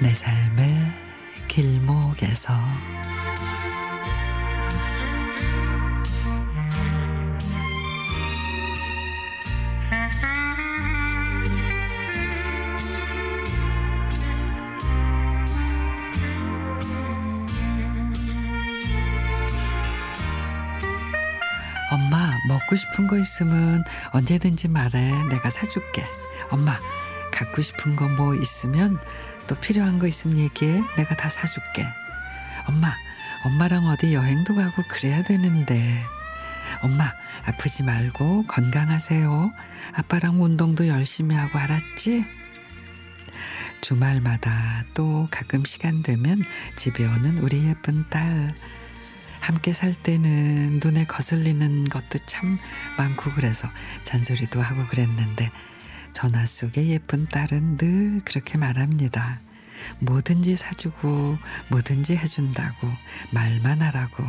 내 삶의 길목에서. 엄마 먹고 싶은 거 있으면 언제든지 말해. 내가 사줄게. 엄마 갖고 싶은 거 뭐 있으면 또 필요한 거 있으면 얘기해. 내가 다 사줄게. 엄마 엄마랑 어디 여행도 가고 그래야 되는데. 엄마 아프지 말고 건강하세요. 아빠랑 운동도 열심히 하고 알았지? 주말마다 또 가끔 시간 되면 집에 오는 우리 예쁜 딸. 함께 살 때는 눈에 거슬리는 것도 참 많고 그래서 잔소리도 하고 그랬는데 전화 속에 예쁜 딸은 늘 그렇게 말합니다. 뭐든지 사주고 뭐든지 해준다고 말만 하라고.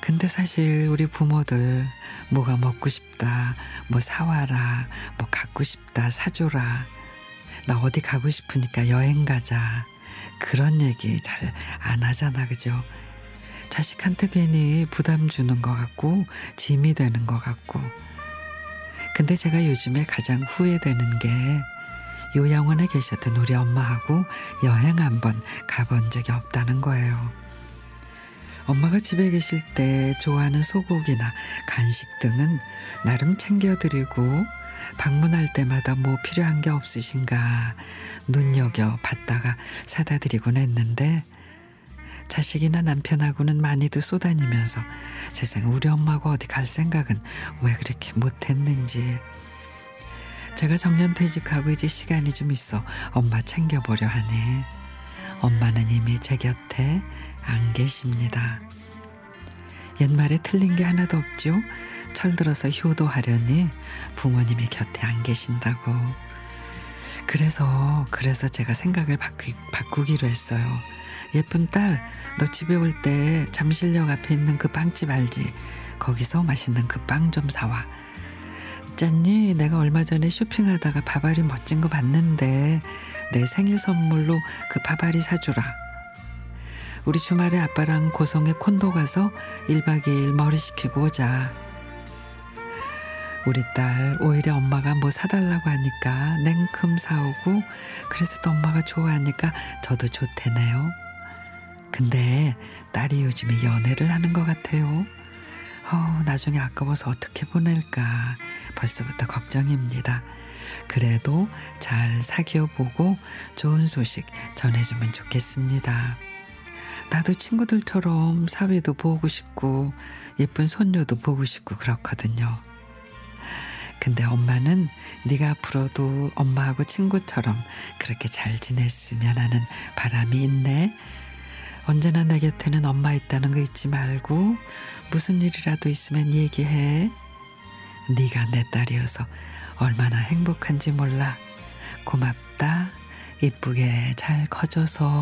근데 사실 우리 부모들 뭐가 먹고 싶다, 뭐 사와라, 뭐 갖고 싶다, 사줘라. 나 어디 가고 싶으니까 여행 가자. 그런 얘기 잘 안 하잖아, 그죠? 자식한테 괜히 부담 주는 것 같고 짐이 되는 것 같고 근데 제가 요즘에 가장 후회되는 게 요양원에 계셨던 우리 엄마하고 여행 한번 가본 적이 없다는 거예요. 엄마가 집에 계실 때 좋아하는 소고기나 간식 등은 나름 챙겨드리고 방문할 때마다 뭐 필요한 게 없으신가 눈여겨 봤다가 사다 드리곤 했는데 자식이나 남편하고는 많이도 쏘다니면서 세상 우리 엄마가 어디 갈 생각은 왜 그렇게 못했는지. 제가 정년 퇴직하고 이제 시간이 좀 있어 엄마 챙겨보려 하네. 엄마는 이미 제 곁에 안 계십니다. 옛말에 틀린 게 하나도 없죠. 철들어서 효도하려니 부모님이 곁에 안 계신다고. 그래서 그래서 제가 생각을 바꾸, 바꾸기로 했어요. 예쁜 딸, 너 집에 올 때 잠실역 앞에 있는 그 빵집 알지? 거기서 맛있는 그 빵 좀 사와. 있잖니? 내가 얼마 전에 쇼핑하다가 바바리 멋진 거 봤는데 내 생일 선물로 그 바바리 사주라. 우리 주말에 아빠랑 고성에 콘도 가서 1박 2일 머리 식히고 오자. 우리 딸 오히려 엄마가 뭐 사달라고 하니까 냉큼 사오고 그래서 또 엄마가 좋아하니까 저도 좋대네요. 근데 딸이 요즘에 연애를 하는 것 같아요. 어, 나중에 아까워서 어떻게 보낼까 벌써부터 걱정입니다. 그래도 잘 사귀어 보고 좋은 소식 전해주면 좋겠습니다. 나도 친구들처럼 사회도 보고 싶고 예쁜 손녀도 보고 싶고 그렇거든요. 근데 엄마는 네가 앞으로도 엄마하고 친구처럼 그렇게 잘 지냈으면 하는 바람이 있네. 언제나 내 곁에는 엄마 있다는 거 잊지 말고 무슨 일이라도 있으면 얘기해. 네가 내 딸이어서 얼마나 행복한지 몰라. 고맙다. 이쁘게 잘 커져서.